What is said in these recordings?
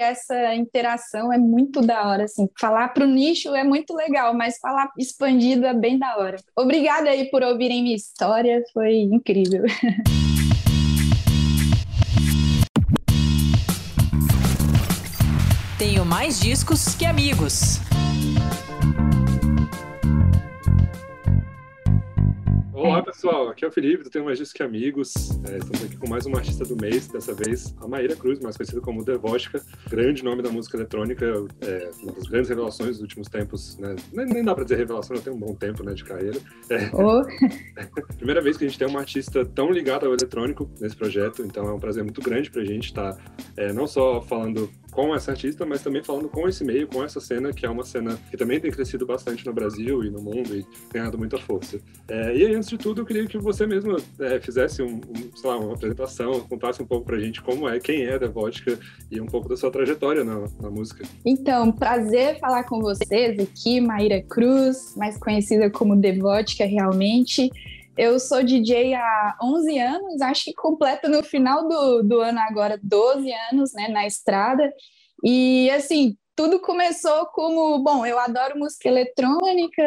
essa interação é muito da hora, assim. Falar para o nicho é muito legal, mas falar expandido é bem da hora. Obrigada aí por ouvirem minha história, foi incrível. Tenho mais discos que amigos. Olá pessoal, aqui é o Felipe, do Tenho Mais Disco que Amigos. É, estamos aqui com mais uma artista do mês, dessa vez a Maíra Cruz, mais conhecida como Devótica, grande nome da música eletrônica, é, uma das grandes revelações dos últimos tempos, né? nem, nem, dá para dizer revelação, já tem um bom tempo né, de carreira. É, oh. primeira vez que a gente tem uma artista tão ligada ao eletrônico nesse projeto, então é um prazer muito grande para a gente estar tá, é, não só falando com essa artista, mas também falando com esse meio, com essa cena, que é uma cena que também tem crescido bastante no Brasil e no mundo e ganhado muita força. É, e aí, antes de tudo, eu queria que você mesmo é, fizesse um, um, lá, uma apresentação, contasse um pouco pra gente como é, quem é Devótica e um pouco da sua trajetória na, na música. Então, prazer falar com vocês aqui, Maíra Cruz, mais conhecida como Devótica realmente. Eu sou DJ há 11 anos, acho que completa no final do, do ano agora 12 anos, né, na estrada. E, assim, tudo começou como, bom, eu adoro música eletrônica,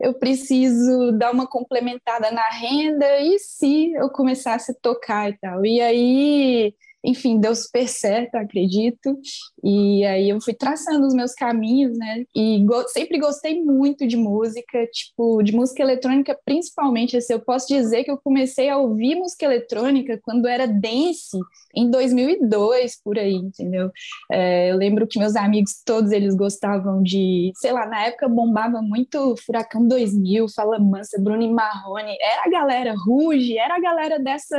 eu preciso dar uma complementada na renda, e se eu começasse a tocar e tal? E aí enfim, deu super certo, acredito. E aí eu fui traçando os meus caminhos, né? E go sempre gostei muito de música, tipo, de música eletrônica, principalmente. Assim, eu posso dizer que eu comecei a ouvir música eletrônica quando era dance, em 2002, por aí, entendeu? É, eu lembro que meus amigos, todos eles gostavam de, sei lá, na época bombava muito Furacão 2000, Fala Mansa, Bruno e Marrone. Era a galera Ruge, era a galera dessa,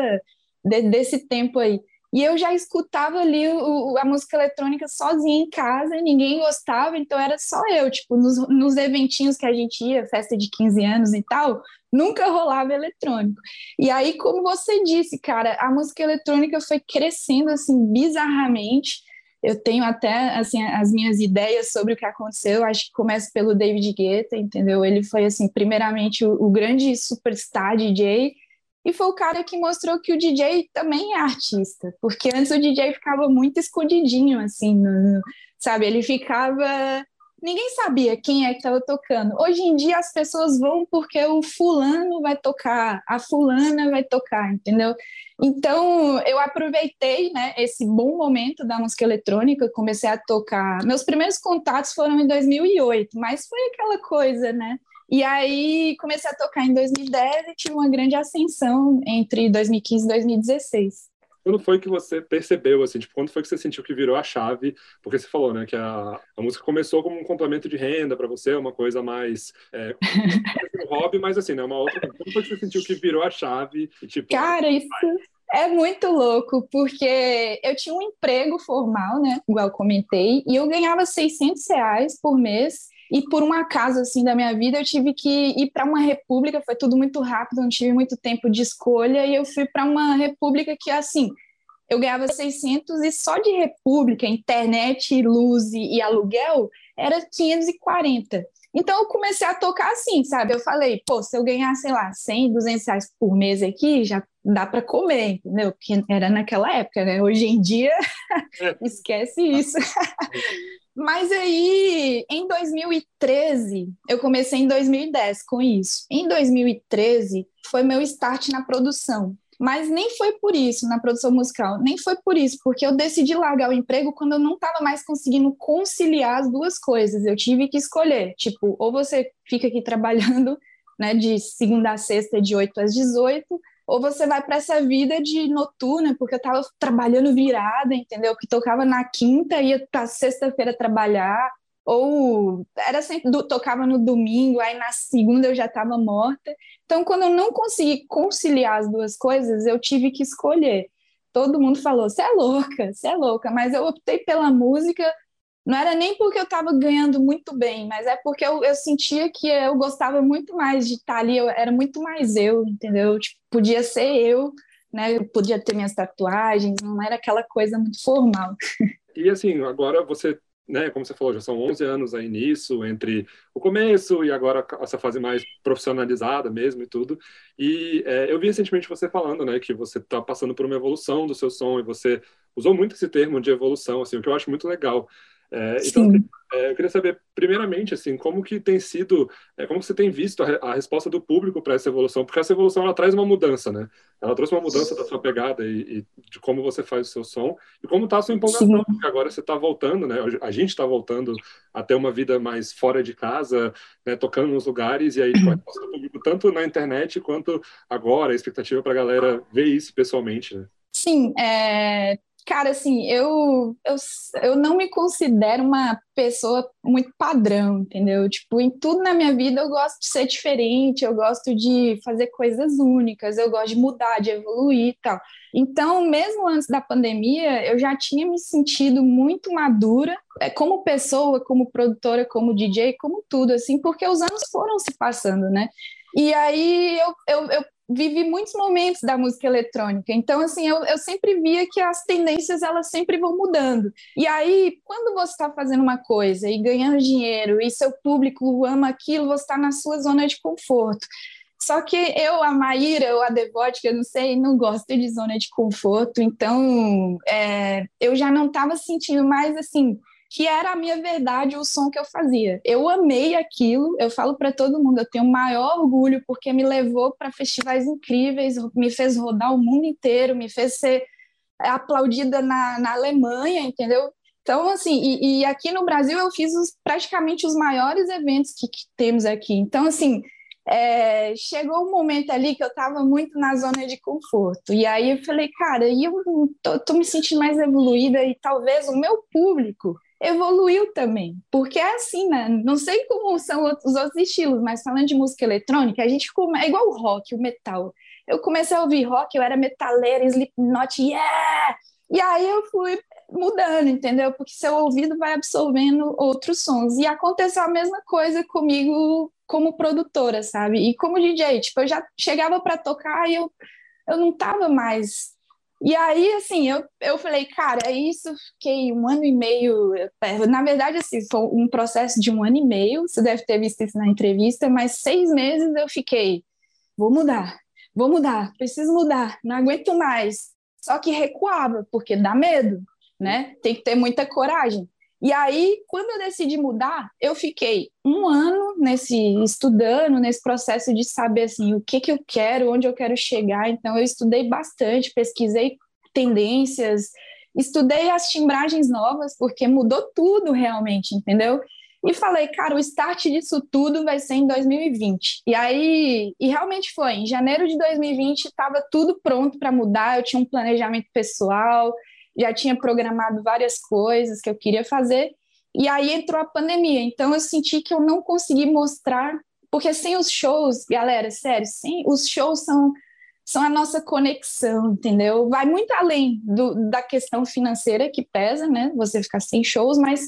de, desse tempo aí. E eu já escutava ali o, a música eletrônica sozinha em casa, ninguém gostava, então era só eu, tipo, nos, nos eventinhos que a gente ia, festa de 15 anos e tal, nunca rolava eletrônico. E aí, como você disse, cara, a música eletrônica foi crescendo assim bizarramente. Eu tenho até assim as minhas ideias sobre o que aconteceu. Acho que começa pelo David Guetta, entendeu? Ele foi assim, primeiramente o, o grande superstar DJ e foi o cara que mostrou que o DJ também é artista, porque antes o DJ ficava muito escondidinho, assim, no, sabe? Ele ficava. Ninguém sabia quem é que estava tocando. Hoje em dia as pessoas vão porque o fulano vai tocar, a fulana vai tocar, entendeu? Então eu aproveitei né, esse bom momento da música eletrônica, comecei a tocar. Meus primeiros contatos foram em 2008, mas foi aquela coisa, né? E aí comecei a tocar em 2010 e tive uma grande ascensão entre 2015 e 2016. Quando foi que você percebeu, assim, tipo, quando foi que você sentiu que virou a chave? Porque você falou, né, que a, a música começou como um complemento de renda para você, uma coisa mais é, um hobby, mas assim, né, uma outra. Quando foi que você sentiu que virou a chave? E, tipo, Cara, isso é muito louco, porque eu tinha um emprego formal, né, igual comentei, e eu ganhava 600 reais por mês e por um acaso assim da minha vida, eu tive que ir para uma república, foi tudo muito rápido, não tive muito tempo de escolha e eu fui para uma república que assim, eu ganhava 600 e só de república, internet, luz e aluguel era 540. Então eu comecei a tocar assim, sabe? Eu falei, pô, se eu ganhar, sei lá, 100, 200 reais por mês aqui, já dá para comer, entendeu? Porque era naquela época, né? Hoje em dia, é. esquece isso. Mas aí, em 2013, eu comecei em 2010 com isso. Em 2013, foi meu start na produção. Mas nem foi por isso, na produção musical, nem foi por isso, porque eu decidi largar o emprego quando eu não estava mais conseguindo conciliar as duas coisas. Eu tive que escolher, tipo, ou você fica aqui trabalhando, né, de segunda a sexta, de 8 às 18, ou você vai para essa vida de noturna, porque eu estava trabalhando virada, entendeu? Que tocava na quinta, ia para sexta-feira trabalhar, ou era sempre do, tocava no domingo, aí na segunda eu já estava morta. Então, quando eu não consegui conciliar as duas coisas, eu tive que escolher. Todo mundo falou: "Você é louca, você é louca", mas eu optei pela música não era nem porque eu estava ganhando muito bem, mas é porque eu, eu, sentia que eu gostava muito mais de estar ali, eu, era muito mais eu, entendeu? Tipo, podia ser eu, né? Eu podia ter minhas tatuagens, não era aquela coisa muito formal. E assim, agora você né, como você falou, já são 11 anos aí nisso, entre o começo e agora essa fase mais profissionalizada mesmo e tudo. E é, eu vi recentemente você falando, né, que você está passando por uma evolução do seu som e você usou muito esse termo de evolução, assim, o que eu acho muito legal. É, então, é, eu queria saber, primeiramente, assim, como que tem sido, é, como você tem visto a, a resposta do público para essa evolução, porque essa evolução ela traz uma mudança, né? Ela trouxe uma mudança da sua pegada e, e de como você faz o seu som e como está a sua empolgação, Sim. porque agora você está voltando, né? A gente está voltando a ter uma vida mais fora de casa, né? tocando nos lugares e aí tipo, a resposta do público tanto na internet quanto agora, a expectativa para a galera ver isso pessoalmente, né? Sim, é, Cara, assim, eu, eu, eu não me considero uma pessoa muito padrão, entendeu? Tipo, em tudo na minha vida eu gosto de ser diferente, eu gosto de fazer coisas únicas, eu gosto de mudar, de evoluir e tal. Então, mesmo antes da pandemia, eu já tinha me sentido muito madura, é, como pessoa, como produtora, como DJ, como tudo, assim, porque os anos foram se passando, né? E aí eu, eu, eu vivi muitos momentos da música eletrônica. Então, assim, eu, eu sempre via que as tendências, elas sempre vão mudando. E aí, quando você está fazendo uma coisa e ganhando dinheiro e seu público ama aquilo, você está na sua zona de conforto. Só que eu, a Maíra, ou a Devote, que eu não sei, não gosto de zona de conforto, então é, eu já não estava sentindo mais assim que era a minha verdade o som que eu fazia. Eu amei aquilo, eu falo para todo mundo, eu tenho maior orgulho porque me levou para festivais incríveis, me fez rodar o mundo inteiro, me fez ser aplaudida na, na Alemanha, entendeu? Então, assim, e, e aqui no Brasil eu fiz os, praticamente os maiores eventos que, que temos aqui. Então, assim, é, chegou um momento ali que eu estava muito na zona de conforto. E aí eu falei, cara, eu tô, tô me sentindo mais evoluída e talvez o meu público evoluiu também. Porque é assim, né? Não sei como são os outros estilos, mas falando de música eletrônica, a gente come... é igual o rock, o metal. Eu comecei a ouvir rock, eu era metaleira, Slipknot, yeah! E aí eu fui mudando, entendeu? Porque seu ouvido vai absorvendo outros sons. E aconteceu a mesma coisa comigo como produtora, sabe? E como DJ, tipo, eu já chegava para tocar e eu, eu não tava mais e aí, assim, eu, eu falei, cara, é isso, fiquei um ano e meio. Na verdade, assim, foi um processo de um ano e meio, você deve ter visto isso na entrevista, mas seis meses eu fiquei, vou mudar, vou mudar, preciso mudar, não aguento mais. Só que recuava, porque dá medo, né? Tem que ter muita coragem. E aí, quando eu decidi mudar, eu fiquei um ano nesse estudando, nesse processo de saber assim o que que eu quero, onde eu quero chegar. Então, eu estudei bastante, pesquisei tendências, estudei as timbragens novas, porque mudou tudo realmente, entendeu? E falei, cara, o start disso tudo vai ser em 2020. E aí, e realmente foi. Em janeiro de 2020 estava tudo pronto para mudar. Eu tinha um planejamento pessoal, já tinha programado várias coisas que eu queria fazer, e aí entrou a pandemia. Então eu senti que eu não consegui mostrar, porque sem os shows, galera, sério, sem os shows são são a nossa conexão, entendeu? Vai muito além do, da questão financeira que pesa, né? Você ficar sem shows, mas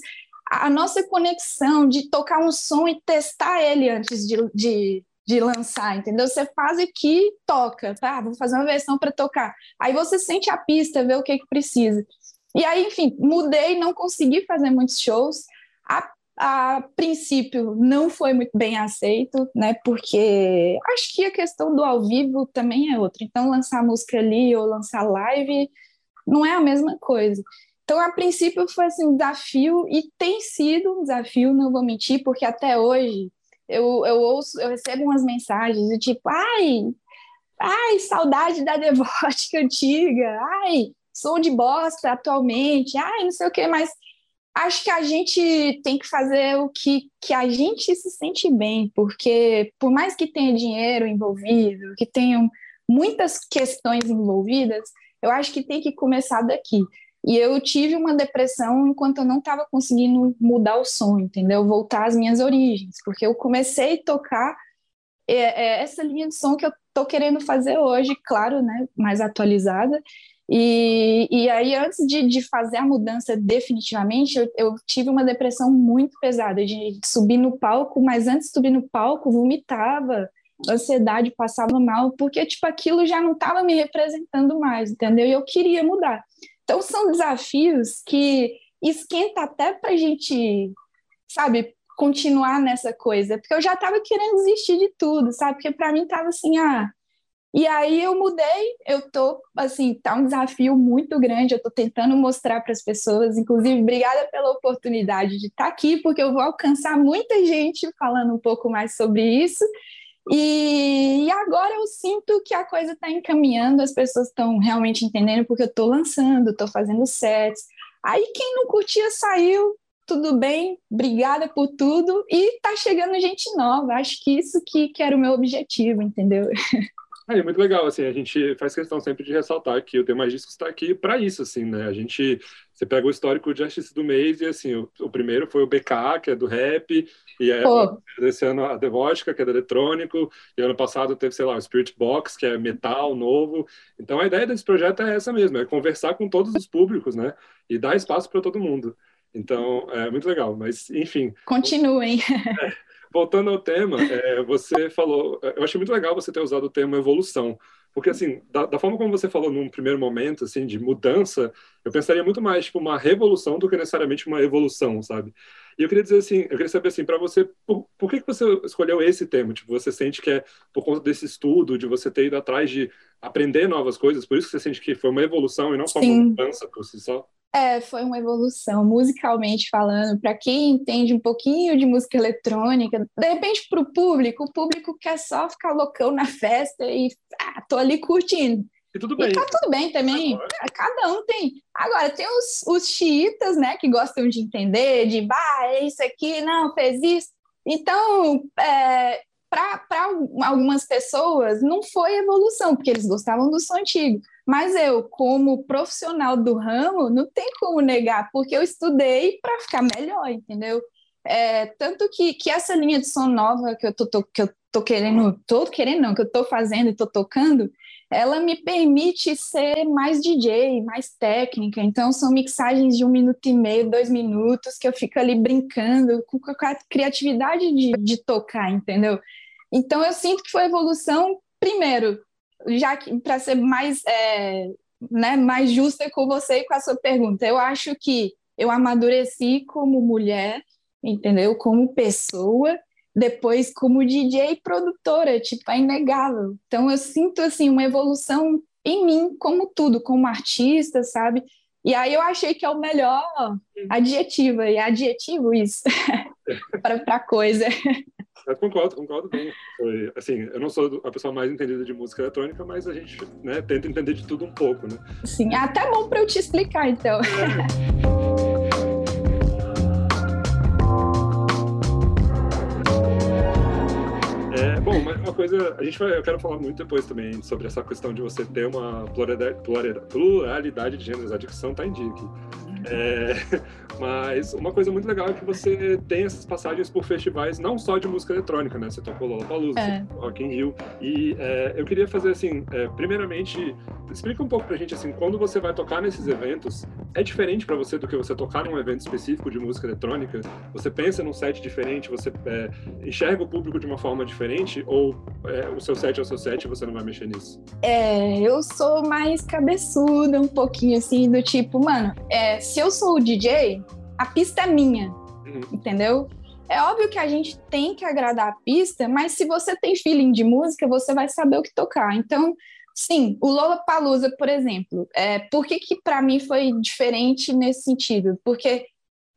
a nossa conexão de tocar um som e testar ele antes de, de, de lançar, entendeu? Você faz aqui, toca, tá? Vou fazer uma versão para tocar. Aí você sente a pista, vê o que, que precisa. E aí, enfim, mudei, não consegui fazer muitos shows. A, a princípio, não foi muito bem aceito, né? Porque acho que a questão do ao vivo também é outra. Então, lançar música ali ou lançar live não é a mesma coisa. Então, a princípio, foi assim, um desafio, e tem sido um desafio, não vou mentir, porque até hoje eu, eu ouço, eu recebo umas mensagens do tipo, ai, ai, saudade da devótica antiga, ai, sou de bosta atualmente, ai, não sei o que, mas acho que a gente tem que fazer o que, que a gente se sente bem, porque por mais que tenha dinheiro envolvido, que tenham muitas questões envolvidas, eu acho que tem que começar daqui. E eu tive uma depressão enquanto eu não estava conseguindo mudar o som, entendeu? Voltar às minhas origens, porque eu comecei a tocar é, é essa linha de som que eu estou querendo fazer hoje, claro, né, mais atualizada. E, e aí, antes de, de fazer a mudança definitivamente, eu, eu tive uma depressão muito pesada, de, de subir no palco, mas antes de subir no palco, vomitava, ansiedade, passava mal, porque, tipo, aquilo já não estava me representando mais, entendeu? E eu queria mudar. Então, são desafios que esquenta até pra gente, sabe, continuar nessa coisa, porque eu já tava querendo desistir de tudo, sabe? Porque para mim tava assim, ah, e aí eu mudei, eu tô assim, tá um desafio muito grande, eu tô tentando mostrar para as pessoas, inclusive obrigada pela oportunidade de estar tá aqui, porque eu vou alcançar muita gente falando um pouco mais sobre isso. E, e agora eu sinto que a coisa está encaminhando, as pessoas estão realmente entendendo porque eu estou lançando, estou fazendo sets. Aí quem não curtia saiu, tudo bem, obrigada por tudo, e tá chegando gente nova. Acho que isso que, que era o meu objetivo, entendeu? É muito legal, assim, a gente faz questão sempre de ressaltar que o Tem Mais Discos está aqui para isso, assim, né? A gente, você pega o histórico de artista do mês e, assim, o, o, primeiro foi o BK, que é do rap, e é esse ano a Devotica, que é do eletrônico, e ano passado teve, sei lá, o Spirit Box, que é metal novo. Então a ideia desse projeto é essa mesmo, é conversar com todos os públicos, né? E dar espaço para todo mundo. Então, é muito legal, mas, enfim. Continuem. É, voltando ao tema, é, você falou, eu achei muito legal você ter usado o termo evolução, porque assim, da, da, forma como você falou num primeiro momento, assim, de mudança, eu pensaria muito mais tipo uma revolução do que necessariamente uma evolução, sabe? E eu queria dizer assim, eu queria saber assim, para você, por, por que, que você escolheu esse tema? Tipo, você sente que é por conta desse estudo, de você ter ido atrás de aprender novas coisas, por isso que você sente que foi uma evolução e não só Sim. uma mudança por si só? É, foi uma evolução, musicalmente falando. Para quem entende um pouquinho de música eletrônica, de repente para o público, o público quer só ficar loucão na festa e ah, tô ali curtindo. E tudo bem. E tá tudo bem também. Cada um tem. Agora, tem os, os xiitas, né, que gostam de entender, de, bah, é isso aqui, não, fez isso. Então, é, para algumas pessoas, não foi evolução, porque eles gostavam do som antigo. Mas eu, como profissional do ramo, não tem como negar, porque eu estudei para ficar melhor, entendeu? É, tanto que, que essa linha de som nova que eu tô, tô, que eu tô querendo, tô querendo não, que eu tô fazendo e tô tocando, ela me permite ser mais DJ, mais técnica. Então, são mixagens de um minuto e meio, dois minutos, que eu fico ali brincando com a criatividade de, de tocar, entendeu? Então, eu sinto que foi evolução, primeiro, já que para ser mais, é, né, mais justa com você e com a sua pergunta, eu acho que eu amadureci como mulher, entendeu? Como pessoa, depois como DJ e produtora, tipo, é inegável. Então eu sinto assim uma evolução em mim como tudo, como artista, sabe? E aí eu achei que é o melhor adjetivo, e adjetivo isso para coisa. Eu concordo, concordo bem. Foi, assim, eu não sou a pessoa mais entendida de música eletrônica, mas a gente né, tenta entender de tudo um pouco, né? Sim, é até bom para eu te explicar, então. É. é, bom, uma coisa, a gente vai, eu quero falar muito depois também sobre essa questão de você ter uma pluralidade, de gêneros. A dicção tá em dia aqui. É, mas uma coisa muito legal é que você tem essas passagens por festivais não só de música eletrônica, né? Você tocou Lollapalooza, é. Rock in Rio. E é, eu queria fazer assim, é, primeiramente, explica um pouco pra gente assim, quando você vai tocar nesses eventos, é diferente para você do que você tocar num evento específico de música eletrônica? Você pensa num set diferente? Você é, enxerga o público de uma forma diferente? Ou é, o seu set é o seu set e você não vai mexer nisso? É, eu sou mais cabeçuda um pouquinho assim, do tipo, mano, é, se eu sou o DJ, a pista é minha, uhum. entendeu? É óbvio que a gente tem que agradar a pista, mas se você tem feeling de música, você vai saber o que tocar. Então, sim, o Lola Palusa, por exemplo, é, por que, que para mim foi diferente nesse sentido? Porque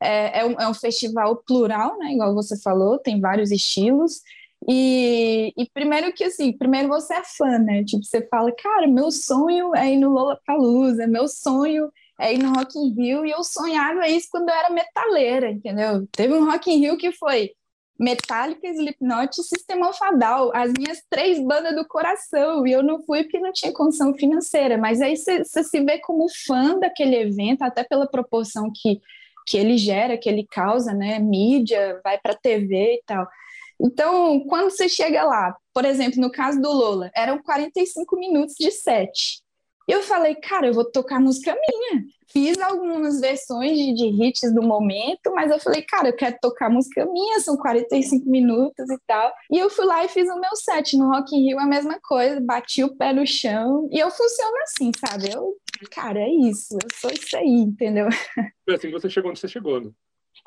é, é, um, é, um, festival plural, né? Igual você falou, tem vários estilos. E, e, primeiro que assim, primeiro você é fã, né? Tipo, você fala, cara, meu sonho é ir no Lola Palusa, meu sonho é ir no Rock in Rio, e eu sonhava isso quando eu era metaleira, entendeu? Teve um Rock in Rio que foi Metallica, Slipknot e Sistema Fadal, as minhas três bandas do coração, e eu não fui porque não tinha condição financeira, mas aí você se vê como fã daquele evento, até pela proporção que, que ele gera, que ele causa, né, mídia, vai para TV e tal. Então, quando você chega lá, por exemplo, no caso do Lola, eram 45 minutos de set. E eu falei, cara, eu vou tocar música minha. Fiz algumas versões de, de, hits do momento, mas eu falei, cara, eu quero tocar música minha, são 45 minutos e tal. E eu fui lá e fiz o meu set no Rock in Rio, a mesma coisa, bati o pé no chão. E eu funciono assim, sabe? Eu cara, é isso, eu sou isso aí, entendeu? Foi assim que você chegou onde você chegou, né?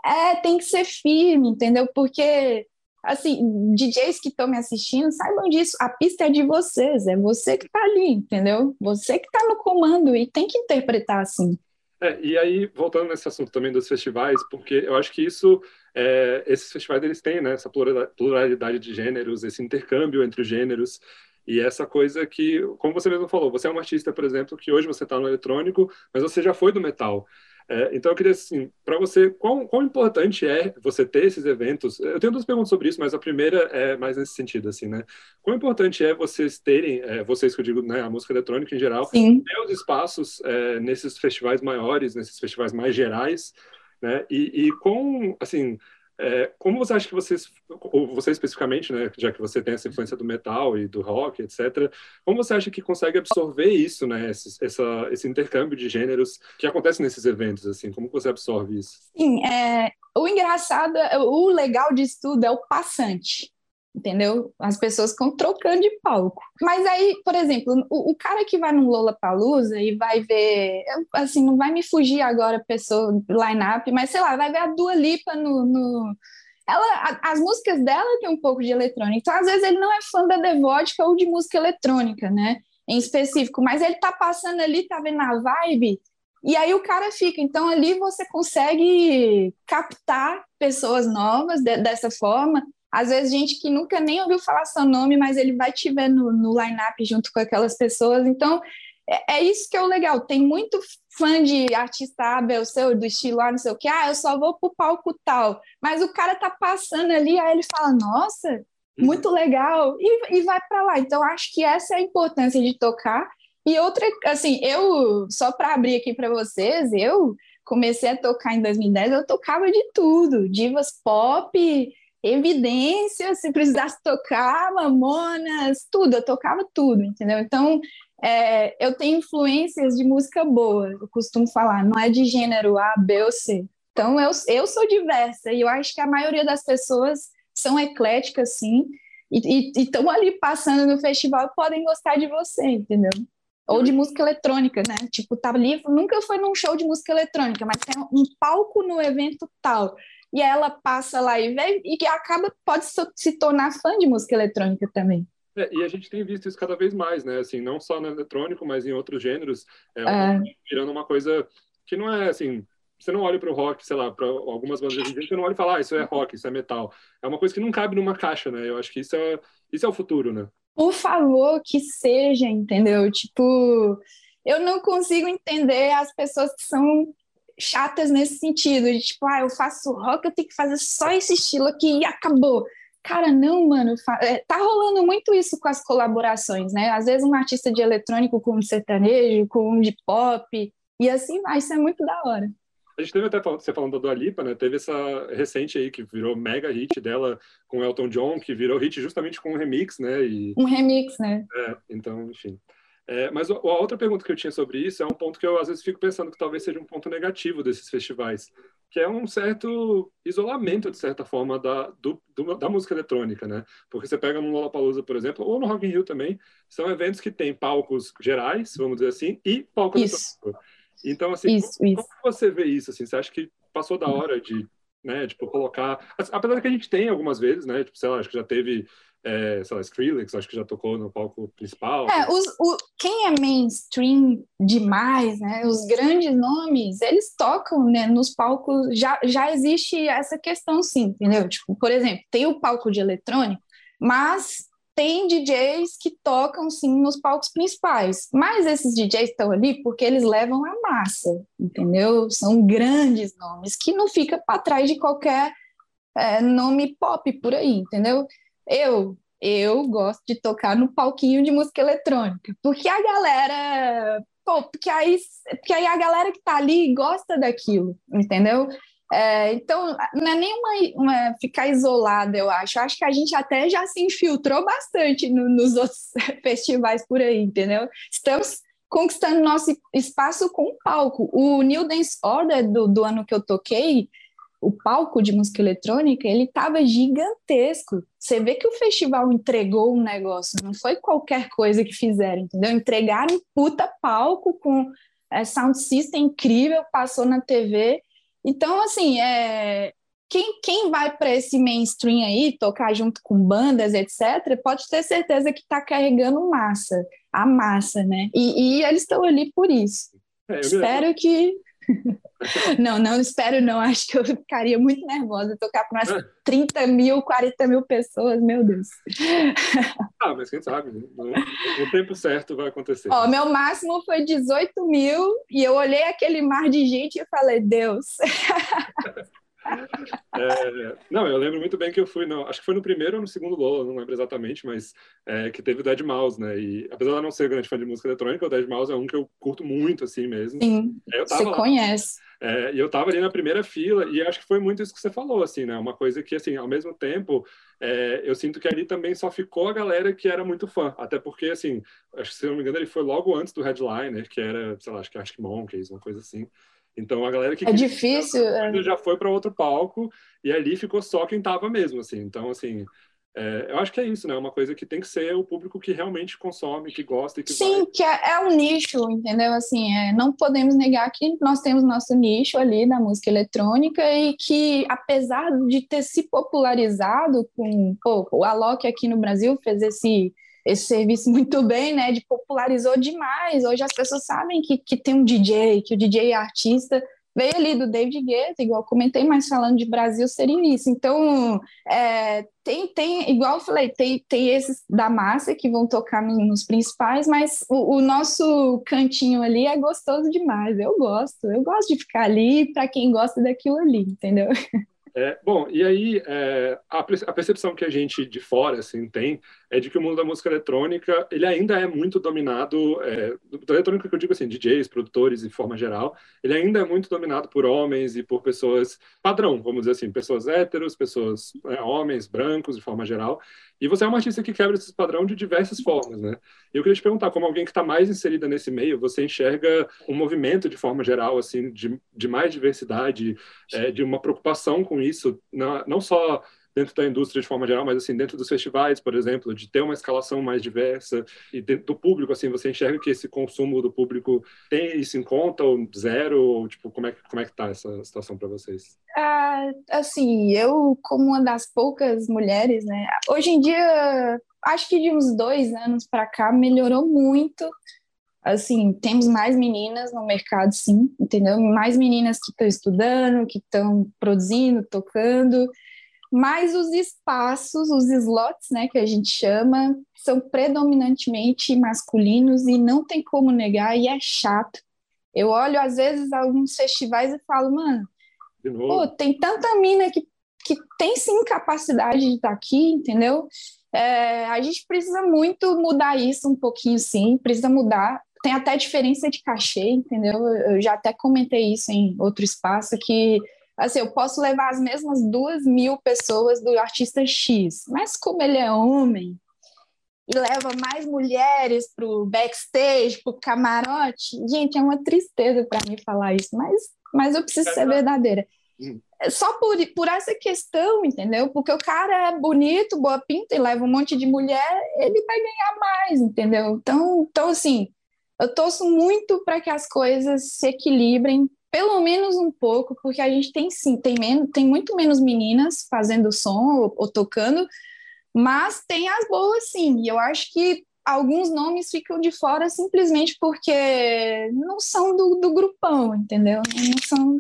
É, tem que ser firme, entendeu? Porque, assim, DJs que estão me assistindo, saibam disso, a pista é de vocês, é você que tá ali, entendeu? Você que tá no comando e tem que interpretar assim. É, e aí, voltando nesse assunto também dos festivais, porque eu acho que isso, é, esses festivais eles têm né, essa pluralidade de gêneros, esse intercâmbio entre os gêneros, e essa coisa que, como você mesmo falou, você é um artista, por exemplo, que hoje você está no eletrônico, mas você já foi do metal. É, então, eu queria, assim, para você, quão, quão importante é você ter esses eventos? Eu tenho duas perguntas sobre isso, mas a primeira é mais nesse sentido, assim, né? Quão importante é vocês terem, é, vocês que eu digo, né, a música eletrônica em geral, Sim. ter os espaços é, nesses festivais maiores, nesses festivais mais gerais, né? E, e com, assim, é, como você acha que vocês, ou você especificamente, né, já que você tem essa influência do metal e do rock, etc., como você acha que consegue absorver isso, né, esse, essa, esse intercâmbio de gêneros que acontece nesses eventos, assim, como você absorve isso? Sim, é, o engraçado, o legal disso tudo é o passante entendeu? As pessoas ficam trocando de palco. Mas aí, por exemplo, o, o cara que vai no Lollapalooza e vai ver, assim, não vai me fugir agora pessoa, line-up, mas sei lá, vai ver a Dua Lipa no... no... Ela, a, as músicas dela tem um pouco de eletrônica, então às vezes ele não é fã da Devotica ou de música eletrônica, né, em específico, mas ele tá passando ali, tá vendo a vibe, e aí o cara fica. Então ali você consegue captar pessoas novas de, dessa forma, às vezes, gente que nunca nem ouviu falar seu nome, mas ele vai te ver no, no line-up junto com aquelas pessoas. Então, é, é, isso que é o legal. Tem muito fã de artista A, seu, do estilo A, não sei o que. Ah, eu só vou pro palco tal. Mas o cara tá passando ali, aí ele fala, nossa, uhum. muito legal. E, e vai para lá. Então, acho que essa é a importância de tocar. E outra, assim, eu, só para abrir aqui para vocês, eu comecei a tocar em 2010, eu tocava de tudo, divas pop, evidência, se precisasse tocar, mamonas, tudo, eu tocava tudo, entendeu? Então, é, eu tenho influências de música boa, eu costumo falar, não é de gênero A, B ou C. Então, eu, eu sou diversa e eu acho que a maioria das pessoas são ecléticas, sim, e estão ali passando no festival podem gostar de você, entendeu? Ou de música eletrônica, né? Tipo, tá ali, nunca foi num show de música eletrônica, mas tem um palco no evento tal e ela passa lá e vê e acaba pode se tornar fã de música eletrônica também. É, e a gente tem visto isso cada vez mais, né? Assim, não só no eletrônico, mas em outros gêneros, é, é. virando uma coisa que não é assim. Você não olha para o rock, sei lá, para algumas bandas de você não olha e fala, ah, isso é rock, isso é metal. É uma coisa que não cabe numa caixa, né? Eu acho que isso é, isso é o futuro, né? Por favor, que seja, entendeu? Tipo, eu não consigo entender as pessoas que são chatas nesse sentido, de tipo, ah, eu faço rock, eu tenho que fazer só esse estilo aqui e acabou. Cara, não, mano, é, tá rolando muito isso com as colaborações, né? Às vezes um artista de eletrônico com um sertanejo, com um de pop, e assim vai, isso é muito da hora. A gente teve até, você falando da Dua Lipa, né? Teve essa recente aí que virou mega hit dela com Elton John, que virou hit justamente com um remix, né? E, um remix, né? É, então, enfim. É, mas a outra pergunta que eu tinha sobre isso é um ponto que eu às vezes fico pensando que talvez seja um ponto negativo desses festivais, que é um certo isolamento, de certa forma, da, do, do, da música eletrônica, né? Porque você pega no Lollapalooza, por exemplo, ou no Rock in Rio também, são eventos que têm palcos gerais, vamos dizer assim, e palco isso. eletrônico. Então, assim, isso, como, isso. como, você vê isso? Assim, você acha que passou da hora de, né, tipo, colocar... Apesar que a gente tem algumas vezes, né? Tipo, sei lá, acho que já teve é, sei lá, Skrillex, acho que já tocou no palco principal. É, os, o, quem é mainstream demais, né, os grandes nomes, eles tocam né, nos palcos, já, já existe essa questão sim, entendeu? Tipo, por exemplo, tem o palco de eletrônico, mas tem DJs que tocam sim nos palcos principais, mas esses DJs estão ali porque eles levam a massa, entendeu? São grandes nomes que não fica para trás de qualquer é, nome pop por aí, entendeu? Eu, eu gosto de tocar no palquinho de música eletrônica, porque a galera, pô, porque aí, porque aí a galera que tá ali gosta daquilo, entendeu? É, então, não é nem uma, uma, ficar isolada, eu acho. Eu acho que a gente até já se infiltrou bastante no, nos outros festivais por aí, entendeu? Estamos conquistando nosso espaço com o palco. O New Dance Order do, do ano que eu toquei, o palco de música eletrônica, ele estava gigantesco. Você vê que o festival entregou um negócio, não foi qualquer coisa que fizeram, entendeu? Entregaram um puta palco com é, sound system incrível, passou na TV. Então, assim, é, quem, quem vai para esse mainstream aí, tocar junto com bandas, etc., pode ter certeza que está carregando massa, a massa, né? E, e eles estão ali por isso. É, Espero que não, não espero não. Acho que eu ficaria muito nervosa tocar para umas 30 mil, 40 mil pessoas, meu Deus. Ah, mas quem sabe, né? no tempo certo vai acontecer. Ó, meu máximo foi 18 mil e eu olhei aquele mar de gente e falei, Deus. É, não, eu lembro muito bem que eu fui, não, acho que foi no primeiro ou no segundo Lola, não lembro exatamente, mas é, que teve o Dead Mouse, né? E apesar de eu não ser grande fã de música eletrônica, o Dead Mouse é um que eu curto muito, assim mesmo. Sim, você lá, conhece. É, e eu tava ali na primeira fila, e acho que foi muito isso que você falou, assim, né? Uma coisa que, assim, ao mesmo tempo, é, eu sinto que ali também só ficou a galera que era muito fã. Até porque, assim, acho que, se não me engano, ele foi logo antes do Headliner, que era, sei lá, acho que Arctic Monkeys, uma coisa assim. Então a galera que é difícil é. já foi para outro palco e ali ficou só quem tava mesmo, assim. Então assim, é, eu acho que é isso, né? Uma coisa que tem que ser o público que realmente consome, que gosta e que Sim, vai... que é, é, um nicho, entendeu? Assim, é, não podemos negar que nós temos nosso nicho ali da música eletrônica e que, apesar de ter se popularizado com... Pô, o Alok aqui no Brasil fez esse esse serviço muito bem, né? De popularizou demais. Hoje as pessoas sabem que, que tem um DJ, que o DJ é artista. Veio ali do David Guetta, igual comentei, mas falando de Brasil seria isso. Então, é, tem, tem, igual eu falei, tem, tem esses da massa que vão tocar nos principais, mas o, o nosso cantinho ali é gostoso demais. Eu gosto, eu gosto de ficar ali para quem gosta daquilo ali, entendeu? É, bom, e aí é, a, a, percepção que a gente de fora assim tem é de que o mundo da música eletrônica ele ainda é muito dominado, é, do eletrônico que eu digo assim, DJs, produtores de forma geral, ele ainda é muito dominado por homens e por pessoas padrão, vamos dizer assim, pessoas héteros, pessoas é, homens, brancos de forma geral. E você é uma artista que quebra esse padrão de diversas formas, né? Eu queria te perguntar, como alguém que está mais inserida nesse meio, você enxerga um movimento de forma geral, assim, de, de mais diversidade, é, de uma preocupação com isso, não, não só dentro da indústria de forma geral, mas assim dentro dos festivais, por exemplo, de ter uma escalação mais diversa e dentro do público, assim, você enxerga que esse consumo do público tem isso em conta ou zero, ou tipo como é como é que tá essa situação para vocês? Ah, assim, eu como uma das poucas mulheres, né? Hoje em dia, acho que de uns dois anos para cá melhorou muito assim, temos mais meninas no mercado, sim, entendeu? Mais meninas que estão estudando, que estão produzindo, tocando, mas os espaços, os slots, né, que a gente chama, são predominantemente masculinos e não tem como negar, e é chato. Eu olho, às vezes, alguns festivais e falo, mano, pô, tem tanta mina que, que tem sim capacidade de estar tá aqui, entendeu? É, a gente precisa muito mudar isso um pouquinho, sim, precisa mudar. Tem até diferença de cachê, entendeu? Eu já até comentei isso em outro espaço, que assim, eu posso levar as mesmas duas mil pessoas do artista X, mas como ele é homem e leva mais mulheres para o backstage, para o camarote, gente, é uma tristeza para mim falar isso, mas, mas eu preciso ser verdadeira. Hum. Só por, por essa questão, entendeu? Porque o cara é bonito, boa pinta e leva um monte de mulher, ele vai ganhar mais, entendeu? Então, então assim, eu torço muito para que as coisas se equilibrem pelo menos um pouco, porque a gente tem sim, tem, menos, tem muito menos meninas fazendo som ou, ou tocando, mas tem as boas sim, e eu acho que alguns nomes ficam de fora simplesmente porque não são do, do grupão, entendeu? Não são.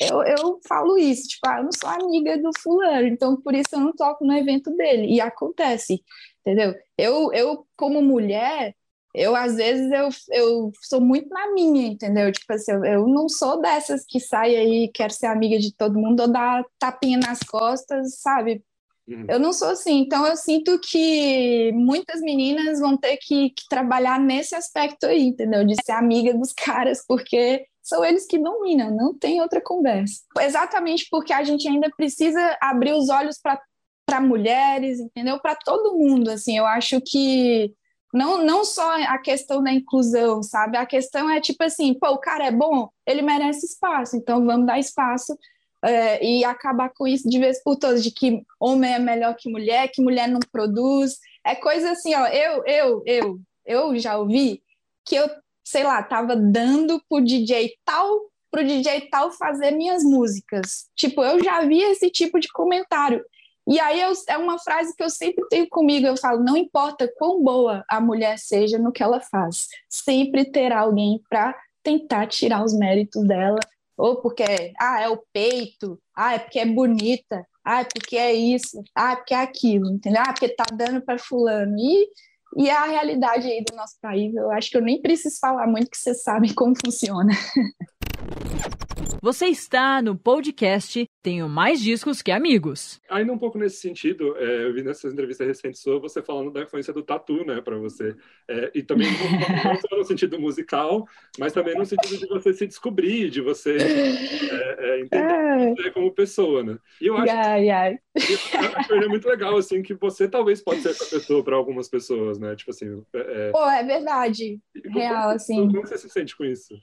Eu, eu falo isso, tipo, ah, eu não sou amiga do fulano, então por isso eu não toco no evento dele. E acontece, entendeu? Eu, eu como mulher, eu às vezes eu, eu sou muito na minha, entendeu? Tipo assim, eu, não sou dessas que sai aí quer ser amiga de todo mundo ou dá tapinha nas costas, sabe? Uhum. Eu não sou assim, então eu sinto que muitas meninas vão ter que, que, trabalhar nesse aspecto aí, entendeu? De ser amiga dos caras, porque são eles que dominam, não tem outra conversa. Exatamente porque a gente ainda precisa abrir os olhos para mulheres, entendeu? Para todo mundo, assim, eu acho que não, não só a questão da inclusão, sabe? A questão é tipo assim, pô, o cara é bom, ele merece espaço, então vamos dar espaço é, e acabar com isso de vez por todas, de que homem é melhor que mulher, que mulher não produz. É coisa assim, ó, eu, eu, eu, eu já ouvi que eu sei lá, tava dando pro DJ tal, pro DJ tal fazer minhas músicas. Tipo, eu já vi esse tipo de comentário. E aí eu, é uma frase que eu sempre tenho comigo, eu falo, não importa quão boa a mulher seja no que ela faz, sempre terá alguém para tentar tirar os méritos dela, ou porque ah, é o peito, ah, é porque é bonita, ah, é porque é isso, ah, é porque é aquilo, entendeu? Ah, porque tá dando para fulano. E, e é a realidade aí do nosso país, eu acho que eu nem preciso falar muito, que vocês sabem como funciona. Você está no podcast Tenho Mais Discos Que Amigos. Ainda um pouco nesse sentido, é, eu vi nessas entrevistas recentes sua você falando da influência do tatu, né, para você. É, e também não só no sentido musical, mas também no sentido de você se descobrir, de você é, é entender você como pessoa, né? E eu acho, eu acho que é muito legal, assim, que você talvez pode ser essa pessoa para algumas pessoas, né? Tipo assim... É, Pô, é verdade. Real, como, assim. Como você se sente com isso?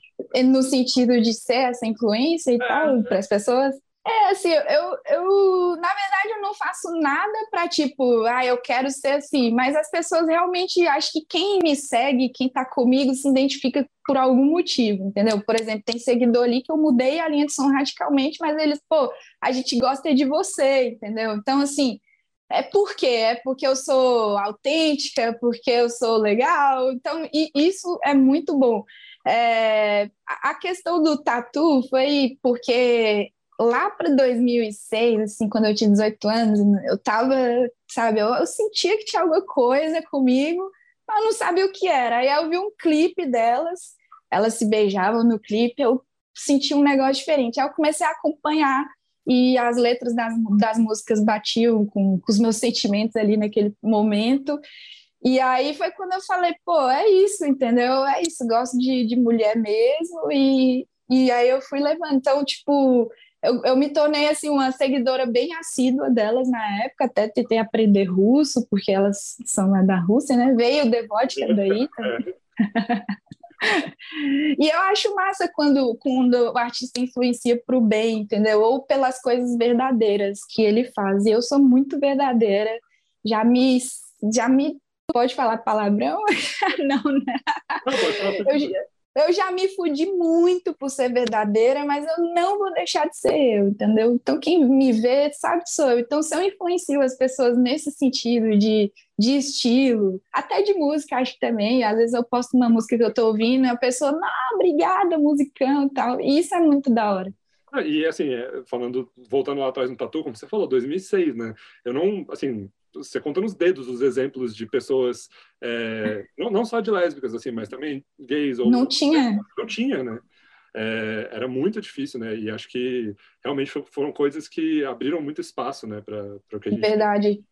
No sentido de ser essa influência e é. tal, para as pessoas? É, assim, eu, eu, na verdade, eu não faço nada para, tipo, ah, eu quero ser assim, mas as pessoas realmente, acho que quem me segue, quem tá comigo, se identifica por algum motivo, entendeu? Por exemplo, tem seguidor ali que eu mudei a linha de som radicalmente, mas eles, pô, a gente gosta de você, entendeu? Então, assim, é por quê? É porque eu sou autêntica, porque eu sou legal, então, e isso é muito bom. É, a questão do tatu foi porque lá para 2006, assim, quando eu tinha 18 anos, eu tava, sabe, eu, eu, sentia que tinha alguma coisa comigo, mas não sabia o que era. Aí eu vi um clipe delas, elas se beijavam no clipe, eu senti um negócio diferente. Aí eu comecei a acompanhar e as letras das, das músicas batiam com, com os meus sentimentos ali naquele momento. E aí foi quando eu falei, pô, é isso, entendeu? É isso, gosto de, de mulher mesmo. E, e aí eu fui levando. Então, tipo, eu, eu me tornei assim uma seguidora bem assídua delas na época, até tentei aprender russo, porque elas são lá da Rússia, né? Veio o Devotka daí também. e eu acho massa quando, quando o artista influencia para o bem, entendeu? Ou pelas coisas verdadeiras que ele faz. E eu sou muito verdadeira, já me, já me pode falar palavrão? não, né? Eu, eu já me fudi muito por ser verdadeira, mas eu não vou deixar de ser eu, entendeu? Então, quem me vê sabe que sou eu. Então, se eu influencio as pessoas nesse sentido de, de estilo, até de música, acho que também. Às vezes eu posto uma música que eu tô ouvindo e a pessoa, não, obrigada, musicão e tal. E isso é muito da hora. Ah, e assim, é, falando, voltando lá atrás no Tatu, como você falou, 2006, né? Eu não, assim, você conta nos dedos os exemplos de pessoas, é, não, não só de lésbicas, assim, mas também gays. Ou, não tinha. Não tinha, né? É, era muito difícil, né? E acho que realmente foram coisas que abriram muito espaço, né, para o que a gente. Verdade.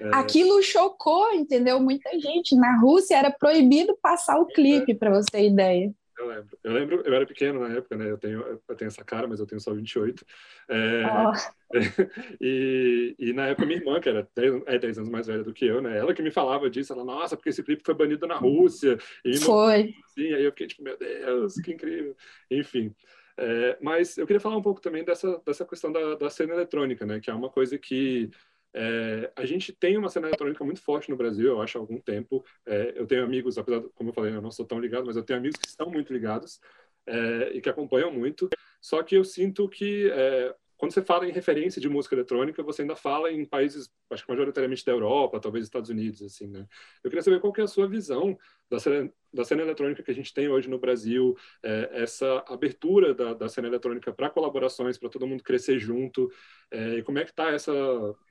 É... Aquilo chocou, entendeu? Muita gente. Na Rússia era proibido passar o clipe, para você ter ideia. Eu lembro. Eu lembro, eu era pequeno na época, né? Eu tenho, eu tenho essa cara, mas eu tenho só 28. É, oh. e, e na época minha irmã, que era 10, é 10 anos mais velha do que eu, né? Ela que me falava disso, ela, nossa, porque esse clipe foi banido na Rússia. E foi. Sim, aí eu fiquei tipo, meu Deus, que incrível. Enfim. É, mas eu queria falar um pouco também dessa, dessa questão da, da cena eletrônica, né? Que é uma coisa que é, a gente tem uma cena eletrônica muito forte no Brasil, eu acho, há algum tempo. É, eu tenho amigos, apesar, de, como eu falei, eu não sou tão ligado, mas eu tenho amigos que estão muito ligados é, e que acompanham muito. Só que eu sinto que é, quando você fala em referência de música eletrônica, você ainda fala em países, acho que majoritariamente da Europa, talvez Estados Unidos, assim, né? Eu queria saber qual que é a sua visão da cena, da cena eletrônica que a gente tem hoje no Brasil, é, essa abertura da, da cena eletrônica para colaborações, para todo mundo crescer junto, é, e como é que está essa,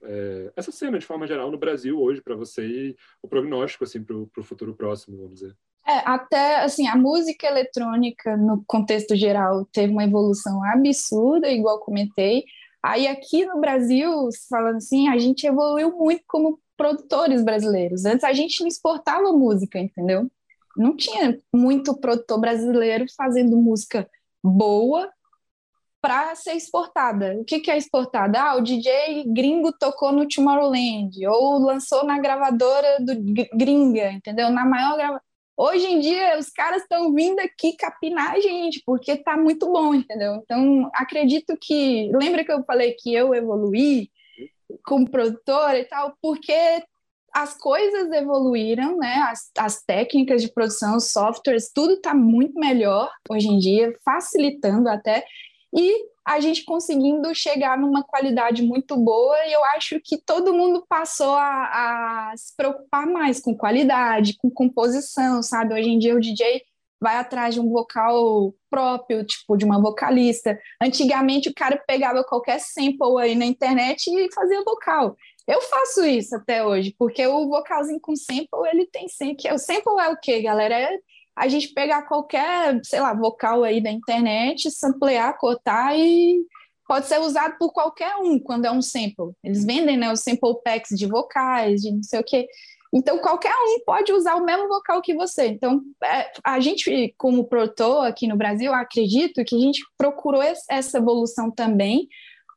é, essa cena, de forma geral, no Brasil hoje, para você e o prognóstico, assim, para o futuro próximo, vamos dizer. É, até assim, a música eletrônica, no contexto geral, teve uma evolução absurda, igual comentei. Aí aqui no Brasil, falando assim, a gente evoluiu muito como produtores brasileiros. Antes a gente não exportava música, entendeu? Não tinha muito produtor brasileiro fazendo música boa para ser exportada. O que, que é exportada? Ah, o DJ gringo tocou no Tomorrowland, ou lançou na gravadora do gringa, entendeu? Na maior gravadora Hoje em dia, os caras estão vindo aqui capinar a gente, porque tá muito bom, entendeu? Então, acredito que. Lembra que eu falei que eu evoluí como produtora e tal? Porque as coisas evoluíram, né? As, as técnicas de produção, os softwares, tudo está muito melhor hoje em dia, facilitando até. E a gente conseguindo chegar numa qualidade muito boa, e eu acho que todo mundo passou a, a se preocupar mais com qualidade, com composição, sabe? Hoje em dia o DJ vai atrás de um vocal próprio, tipo, de uma vocalista. Antigamente o cara pegava qualquer sample aí na internet e fazia vocal. Eu faço isso até hoje, porque o vocalzinho com sample, ele tem sempre. O sample é o quê, galera? É a gente pegar qualquer, sei lá, vocal aí da internet, samplear, cotar e pode ser usado por qualquer um quando é um sample. Eles vendem, né, os sample packs de vocais, de não sei o quê. Então, qualquer um pode usar o mesmo vocal que você. Então, é, a gente, como produtor aqui no Brasil, acredito que a gente procurou essa evolução também,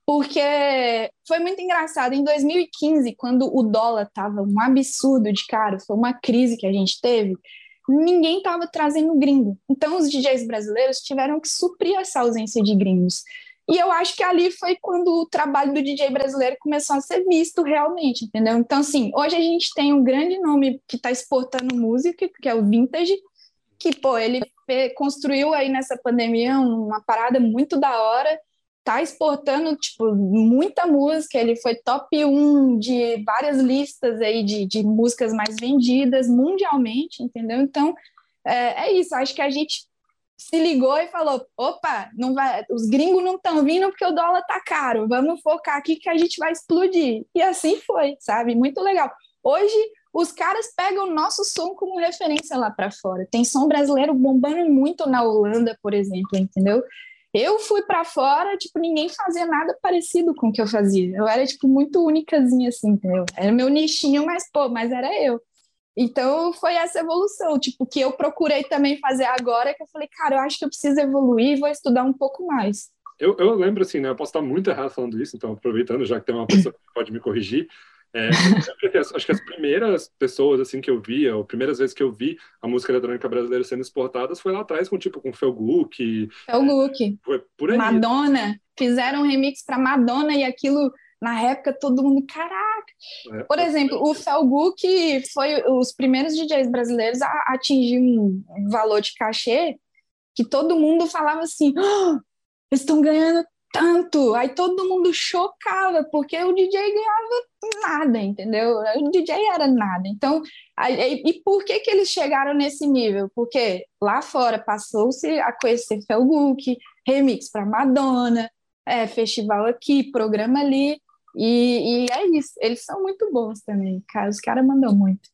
porque foi muito engraçado. Em 2015, quando o dólar estava um absurdo de caro, foi uma crise que a gente teve, ninguém estava trazendo gringo. Então, os DJs brasileiros tiveram que suprir essa ausência de gringos. E eu acho que ali foi quando o trabalho do DJ brasileiro começou a ser visto realmente, entendeu? Então, assim, hoje a gente tem um grande nome que está exportando música, que é o Vintage, que, pô, ele construiu aí nessa pandemia uma parada muito da hora, tá exportando, tipo, muita música, ele foi top 1 de várias listas aí de, de músicas mais vendidas mundialmente, entendeu? Então, é, é isso, acho que a gente se ligou e falou: opa, não vai, os gringos não estão vindo porque o dólar tá caro, vamos focar aqui que a gente vai explodir. E assim foi, sabe? Muito legal. Hoje os caras pegam o nosso som como referência lá para fora. Tem som brasileiro bombando muito na Holanda, por exemplo, entendeu? Eu fui para fora, tipo, ninguém fazia nada parecido com o que eu fazia. Eu era, tipo, muito únicazinha, assim, entendeu? Era meu nichinho, mas, pô, mas era eu. Então foi essa evolução, tipo, que eu procurei também fazer agora, que eu falei, cara, eu acho que eu preciso evoluir, vou estudar um pouco mais. Eu, eu lembro assim, né? Eu posso estar muito errado falando isso, então aproveitando, já que tem uma pessoa que pode me corrigir. É, acho que as primeiras pessoas assim que eu via, ou primeiras vezes que eu vi a música eletrônica brasileira sendo exportada foi lá atrás com tipo com Felguk. Felguk. É, por aí. Madonna. Fizeram um remix para Madonna e aquilo na época todo mundo, caraca. É, Por exemplo, o Felguk foi os primeiros DJs brasileiros a atingir um valor de cachê que todo mundo falava assim: oh, eles estão ganhando tanto. Aí todo mundo chocava, porque o DJ ganhava nada, entendeu? O DJ era nada. Então, aí, e por que, que eles chegaram nesse nível? Porque lá fora passou-se a conhecer Felguk, remix para Madonna, é, festival aqui, programa ali. E, e é isso, eles são muito bons também, cara. Os caras mandam muito.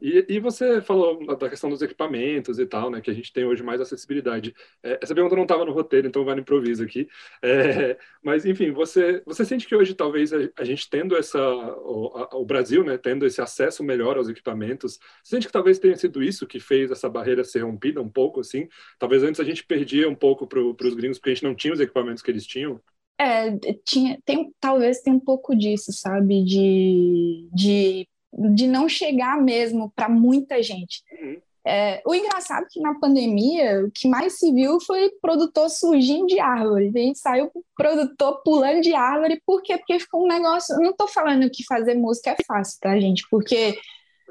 E, e, você falou da questão dos equipamentos e tal, né? Que a gente tem hoje mais acessibilidade. É, essa pergunta não estava no roteiro, então vai no improviso aqui. É, mas, enfim, você, você sente que hoje talvez a, a gente tendo essa. O, a, o, Brasil, né? Tendo esse acesso melhor aos equipamentos, você sente que talvez tenha sido isso que fez essa barreira ser rompida um pouco, assim? Talvez antes a gente perdia um pouco para os gringos porque a gente não tinha os equipamentos que eles tinham? É, tinha, tem, talvez tenha um pouco disso, sabe? De, de, de não chegar mesmo para muita gente. Uhum. É, o engraçado é que na pandemia, o que mais se viu foi produtor surgindo de árvore. A gente saiu produtor pulando de árvore, por quê? Porque ficou um negócio. Eu não estou falando que fazer música é fácil, tá, gente? Porque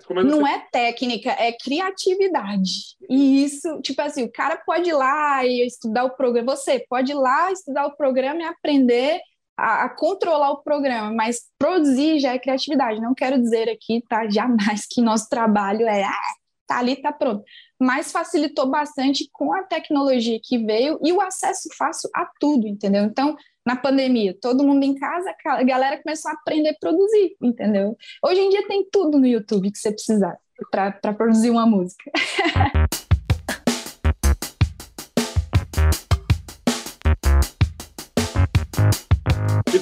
é não você... é técnica, é criatividade. E isso, tipo assim, o cara pode ir lá e estudar o programa, você pode ir lá estudar o programa e aprender a, a, controlar o programa, mas produzir já é criatividade. Não quero dizer aqui, tá, jamais que nosso trabalho é, ah, tá ali, tá pronto. Mas facilitou bastante com a tecnologia que veio e o acesso fácil a tudo, entendeu? Então, na pandemia, todo mundo em casa, a galera começou a aprender a produzir, entendeu? Hoje em dia tem tudo no YouTube que você precisar para produzir uma música.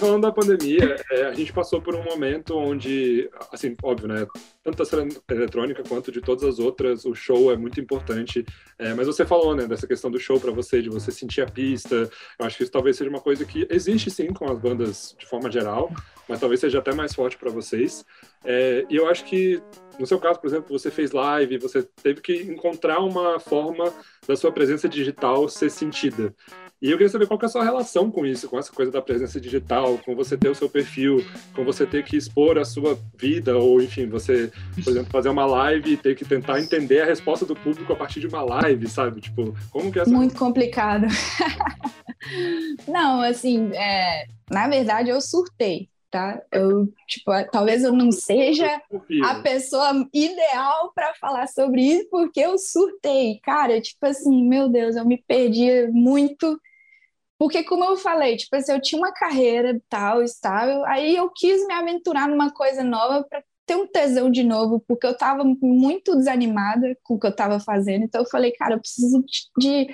falando da pandemia, é, a gente passou por um momento onde, assim, óbvio, né? Tanto da cena eletrônica quanto de todas as outras, o show é muito importante. É, mas você falou, né, dessa questão do show para você, de você sentir a pista. Eu acho que isso talvez seja uma coisa que existe sim com as bandas de forma geral, mas talvez seja até mais forte para vocês. É, e eu acho que, no seu caso, por exemplo, você fez live, você teve que encontrar uma forma da sua presença digital ser sentida. E eu queria saber qual que é a sua relação com isso, com essa coisa da presença digital, com você ter o seu perfil, com você ter que expor a sua vida, ou enfim, você, por exemplo, fazer uma live e ter que tentar entender a resposta do público a partir de uma live, sabe? Tipo, como que é essa... Muito complicado. Não, assim, é, na verdade eu surtei, tá? Eu, tipo, talvez eu não seja a pessoa ideal para falar sobre isso, porque eu surtei. Cara, tipo assim, meu Deus, eu me perdi muito. Porque, como eu falei, tipo assim, eu tinha uma carreira tal, estável, aí eu quis me aventurar numa coisa nova para ter um tesão de novo, porque eu estava muito desanimada com o que eu estava fazendo. Então, eu falei, cara, eu preciso de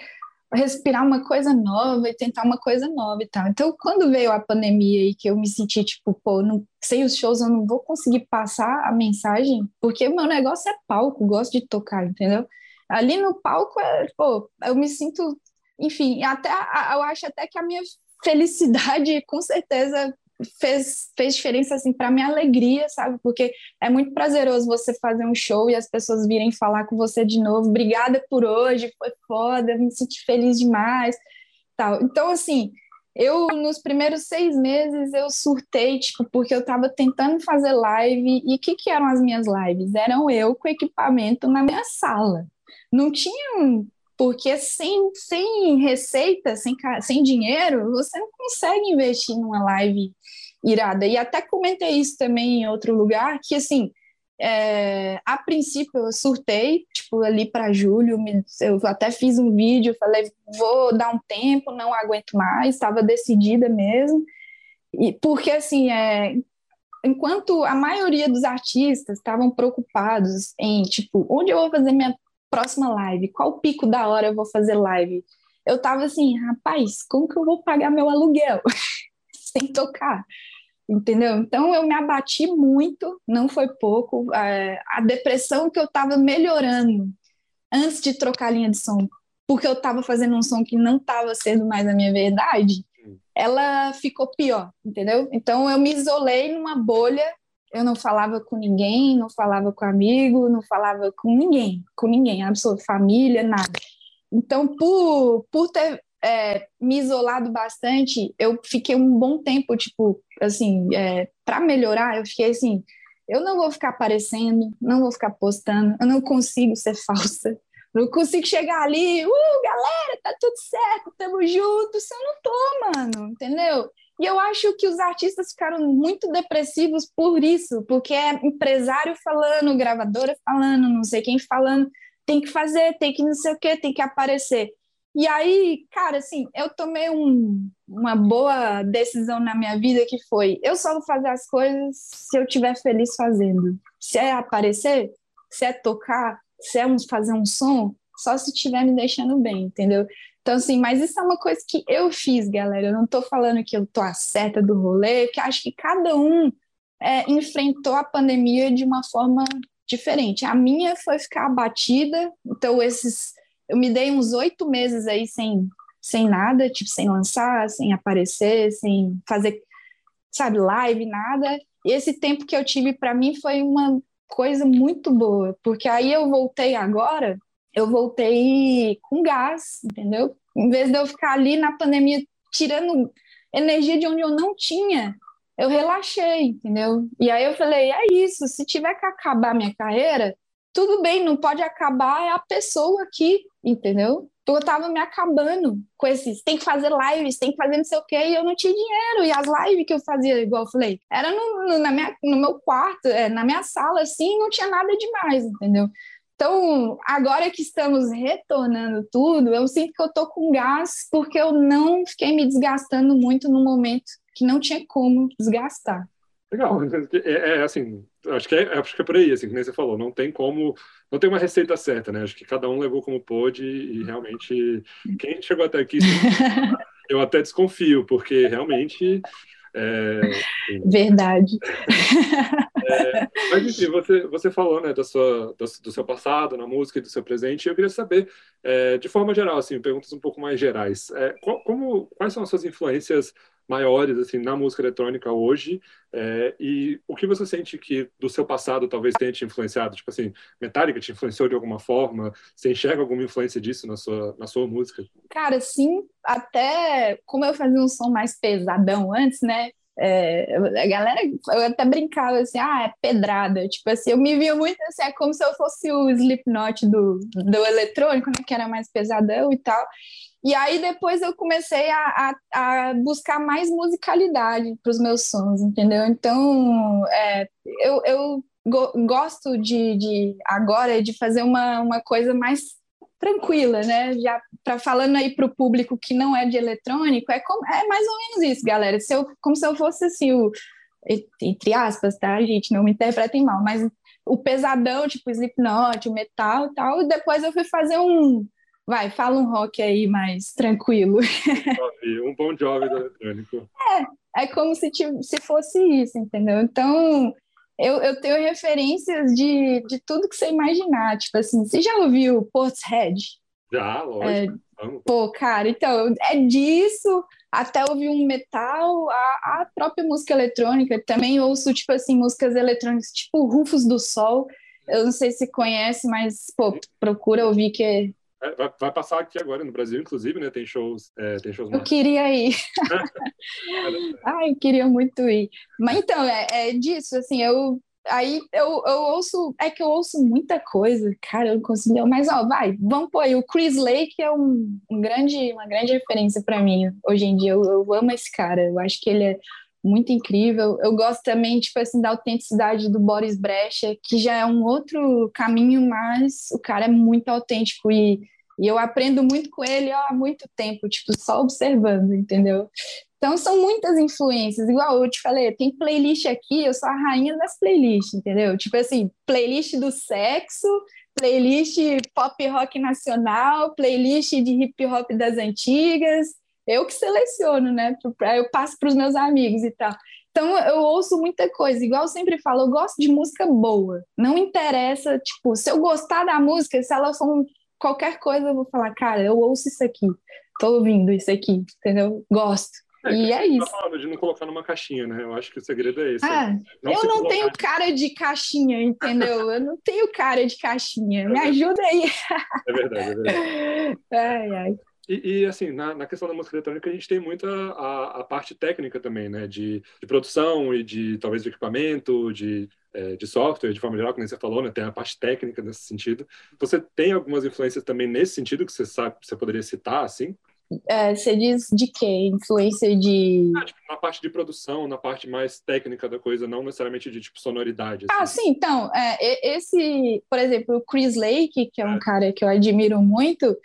respirar uma coisa nova e tentar uma coisa nova e tal. Então, quando veio a pandemia e que eu me senti tipo, pô, não, sem os shows eu não vou conseguir passar a mensagem, porque meu negócio é palco, gosto de tocar, entendeu? Ali no palco, é, pô, eu me sinto, enfim, até eu acho até que a minha felicidade com certeza fez, fez diferença assim para minha alegria, sabe? Porque é muito prazeroso você fazer um show e as pessoas virem falar com você de novo. Obrigada por hoje, foi foda, me senti feliz demais, tal. Então assim, eu nos primeiros seis meses eu surtei, tipo, porque eu estava tentando fazer live e o que que eram as minhas lives? Eram eu com equipamento na minha sala. Não tinha porque sem, sem receita, sem, sem dinheiro, você não consegue investir numa live irada. E até comentei isso também em outro lugar, que assim, é, a princípio eu surtei, tipo, ali para julho, eu até fiz um vídeo, falei, vou dar um tempo, não aguento mais, estava decidida mesmo. E porque assim, é, enquanto a maioria dos artistas estavam preocupados em, tipo, onde eu vou fazer minha próxima live? Qual pico da hora eu vou fazer live? Eu tava assim, rapaz, como que eu vou pagar meu aluguel sem tocar? Entendeu? Então eu me abati muito, não foi pouco. É, a depressão que eu tava melhorando antes de trocar a linha de som, porque eu tava fazendo um som que não tava sendo mais a minha verdade, ela ficou pior, entendeu? Então eu me isolei numa bolha eu não falava com ninguém, não falava com amigo, não falava com ninguém, com ninguém, absoluto, família, nada. Então, por, por ter é, me isolado bastante, eu fiquei um bom tempo, tipo, assim, é, para melhorar, eu fiquei assim, eu não vou ficar aparecendo, não vou ficar postando, eu não consigo ser falsa, não consigo chegar ali, uh, galera, tá tudo certo, tamo junto, se eu não tô, mano, entendeu? E eu acho que os artistas ficaram muito depressivos por isso, porque é empresário falando, gravadora falando, não sei quem falando, tem que fazer, tem que não sei o que, tem que aparecer. E aí, cara, assim, eu tomei um, uma boa decisão na minha vida que foi: eu só vou fazer as coisas se eu estiver feliz fazendo. Se é aparecer, se é tocar, se é fazer um som, só se estiver me deixando bem, entendeu? Então, assim, mas isso é uma coisa que eu fiz, galera. Eu não estou falando que eu tô a certa do rolê, que acho que cada um é, enfrentou a pandemia de uma forma diferente. A minha foi ficar abatida, então esses. Eu me dei uns oito meses aí sem, sem nada, tipo, sem lançar, sem aparecer, sem fazer, sabe, live, nada. E esse tempo que eu tive para mim foi uma coisa muito boa, porque aí eu voltei agora eu voltei com gás, entendeu? Em vez de eu ficar ali na pandemia tirando energia de onde eu não tinha, eu relaxei, entendeu? E aí eu falei, é isso, se tiver que acabar minha carreira, tudo bem, não pode acabar é a pessoa aqui, entendeu? Eu tava me acabando com esses, tem que fazer lives, tem que fazer não sei o quê, e eu não tinha dinheiro, e as lives que eu fazia, igual eu falei, era no, no, na minha, no meu quarto, é, na minha sala, assim, não tinha nada demais, entendeu? Então, agora que estamos retornando tudo, eu sinto que eu tô com gás porque eu não fiquei me desgastando muito no momento que não tinha como desgastar. Legal, é, é assim, acho que é, acho que é por aí, assim, nem você falou, não tem como, não tem uma receita certa, né? Acho que cada um levou como pôde e realmente quem chegou até aqui, eu até desconfio, porque realmente é, Verdade. É, mas enfim, você, você falou né, da sua, do, seu passado na música e do seu presente, e eu queria saber, é, de forma geral, assim, perguntas um pouco mais gerais, é, qual, como, quais são as suas influências maiores assim na música eletrônica hoje. É, e o que você sente que do seu passado talvez tenha te influenciado? Tipo assim, Metallica te influenciou de alguma forma? Você enxerga alguma influência disso na sua, na sua música? Cara, sim. Até como eu fazia um som mais pesadão antes, né? É, a galera, eu até brincava assim, ah, é pedrada. Tipo assim, eu me via muito assim, é como se eu fosse o Slipknot do, do eletrônico, né, que era mais pesadão e tal. E aí depois eu comecei a, a, a buscar mais musicalidade para os meus sons, entendeu? Então, é, eu, eu go, gosto de, de agora de fazer uma, uma coisa mais tranquila, né? Já para falando aí para o público que não é de eletrônico, é, como, é mais ou menos isso, galera. Se eu, como se eu fosse assim, o, entre aspas, tá, gente? Não me interpretem mal, mas o pesadão, tipo Slipknot, o metal e tal, e depois eu fui fazer um. Vai, fala um rock aí mais tranquilo. Um bom job do eletrônico. É, é como se, se fosse isso, entendeu? Então, eu, eu tenho referências de, de tudo que você imaginar. Tipo assim, você já ouviu Portishead? Já, lógico. É, pô, cara, então, é disso até ouvir um metal, a, a própria música eletrônica. Também ouço, tipo assim, músicas eletrônicas, tipo Rufus do Sol. Eu não sei se conhece, mas, pô, procura ouvir que é é, vai, vai, passar aqui agora no Brasil, inclusive, né? Tem shows, é, tem shows. Eu queria ir. Ai, eu queria muito ir. Mas então é, é disso, assim, eu aí eu, eu ouço, é que eu ouço muita coisa, cara, eu não consigo, mas ó, vai, vamos pôr aí, o Chris Lake é um, um grande, uma grande referência para mim hoje em dia, eu, eu amo esse cara, eu acho que ele é muito incrível. Eu gosto também, tipo assim, da autenticidade do Boris Brecha, que já é um outro caminho, mas o cara é muito autêntico e, e eu aprendo muito com ele ó, há muito tempo, tipo, só observando, entendeu? Então são muitas influências, igual eu te falei, tem playlist aqui, eu sou a rainha das playlists, entendeu? Tipo assim, playlist do sexo, playlist pop rock nacional, playlist de hip hop das antigas, eu que seleciono, né? Eu passo para os meus amigos e tal. Então eu ouço muita coisa, igual eu sempre falo, eu gosto de música boa. Não interessa, tipo, se eu gostar da música, se ela for qualquer coisa, eu vou falar, cara, eu ouço isso aqui, tô ouvindo isso aqui, entendeu? Gosto. É, e é isso. Tá de não colocar numa caixinha, né? Eu acho que o segredo é esse. Ah, não eu não colocar... tenho cara de caixinha, entendeu? eu não tenho cara de caixinha. É Me ajuda aí. é verdade, é verdade. Ai, ai. E, e, assim, na, na, questão da música eletrônica, a gente tem muita a, a parte técnica também, né? De, de, produção e de, talvez, de equipamento, de, é, de software, de forma geral, como você falou, né? Tem a parte técnica nesse sentido. Você tem algumas influências também nesse sentido que você sabe, você poderia citar, assim? É, você diz de quê? Influência de. Ah, tipo, na parte de produção, na parte mais técnica da coisa, não necessariamente de tipo sonoridade. Assim. Ah, sim, então, é, esse, por exemplo, o Chris Lake, que é um é. cara que eu admiro muito,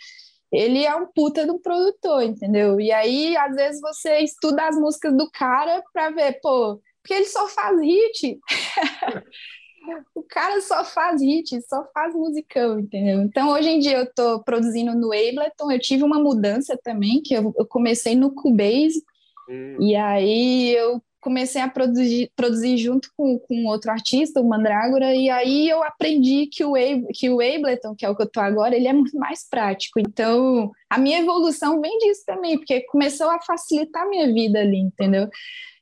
ele é um puta de um produtor, entendeu? E aí, às vezes, você estuda as músicas do cara pra ver, pô, porque ele só faz hit. o cara só faz hit, só faz musicão, entendeu? Então, hoje em dia, eu tô produzindo no Ableton, eu tive uma mudança também, que eu, eu comecei no Cubase, hum. e aí eu comecei a produzir, produzir junto com, com outro artista, o Mandrágora, e aí eu aprendi que o, que o Ableton, que é o que eu tô agora, ele é muito mais prático. Então, a minha evolução vem disso também, porque começou a facilitar a minha vida ali, entendeu?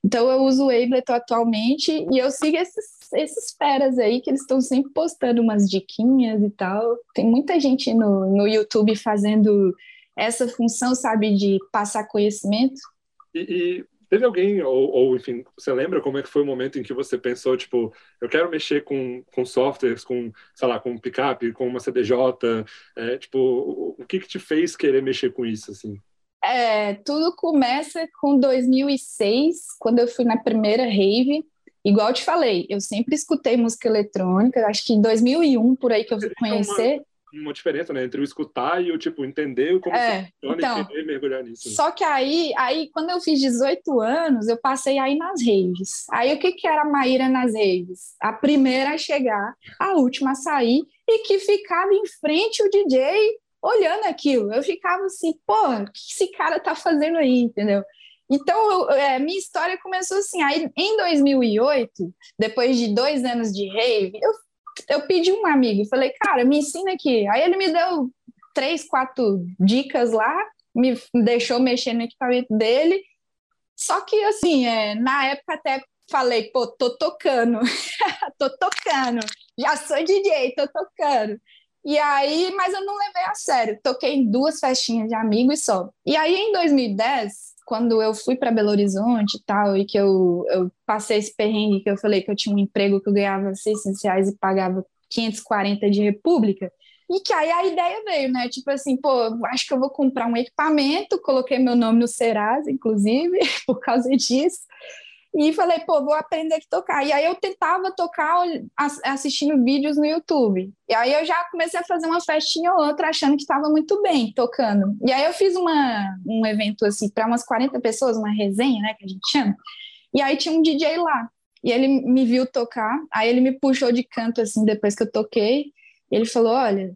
Então, eu uso o Ableton atualmente e eu sigo esses, esses feras aí que eles estão sempre postando umas diquinhas e tal. Tem muita gente no, no YouTube fazendo essa função, sabe, de passar conhecimento. E, e Teve alguém, ou, ou, enfim, você lembra como é que foi o momento em que você pensou, tipo, eu quero mexer com, com softwares, com, sei lá, com pickup, com uma CDJ, é, tipo, o, o que que te fez querer mexer com isso, assim? É, tudo começa com 2006, quando eu fui na primeira rave, igual eu te falei, eu sempre escutei música eletrônica, acho que em 2001, por aí que eu fui conhecer uma diferença, né, entre o escutar e o tipo entender como é, funciona então, e querer mergulhar nisso. Só que aí, aí quando eu fiz 18 anos, eu passei aí nas raves. Aí o que que era a Maíra nas raves? A primeira a chegar, a última a sair e que ficava em frente o DJ olhando aquilo. Eu ficava assim, pô, o que esse cara tá fazendo aí, entendeu? Então, é, minha história começou assim. Aí, em 2008, depois de dois anos de rave, eu eu pedi um amigo, falei, cara, me ensina aqui. Aí ele me deu três, quatro dicas lá, me deixou mexer no equipamento dele. Só que, assim, é, na época até falei, pô, tô tocando, tô tocando, já sou DJ, tô tocando. E aí, mas eu não levei a sério. Toquei em duas festinhas de amigos só. E aí, em 2010, quando eu fui para Belo Horizonte e tal, e que eu, eu passei esse perrengue, que eu falei que eu tinha um emprego que eu ganhava 600 reais e pagava 540 de República, e que aí a ideia veio, né? Tipo assim, pô, acho que eu vou comprar um equipamento, coloquei meu nome no Serasa, inclusive, por causa disso. E falei, pô, vou aprender a tocar. E aí eu tentava tocar assistindo vídeos no YouTube. E aí eu já comecei a fazer uma festinha ou outra achando que estava muito bem tocando. E aí eu fiz uma, um evento assim para umas 40 pessoas, uma resenha, né, que a gente chama. E aí tinha um DJ lá. E ele me viu tocar, aí ele me puxou de canto assim depois que eu toquei. Ele falou: "Olha,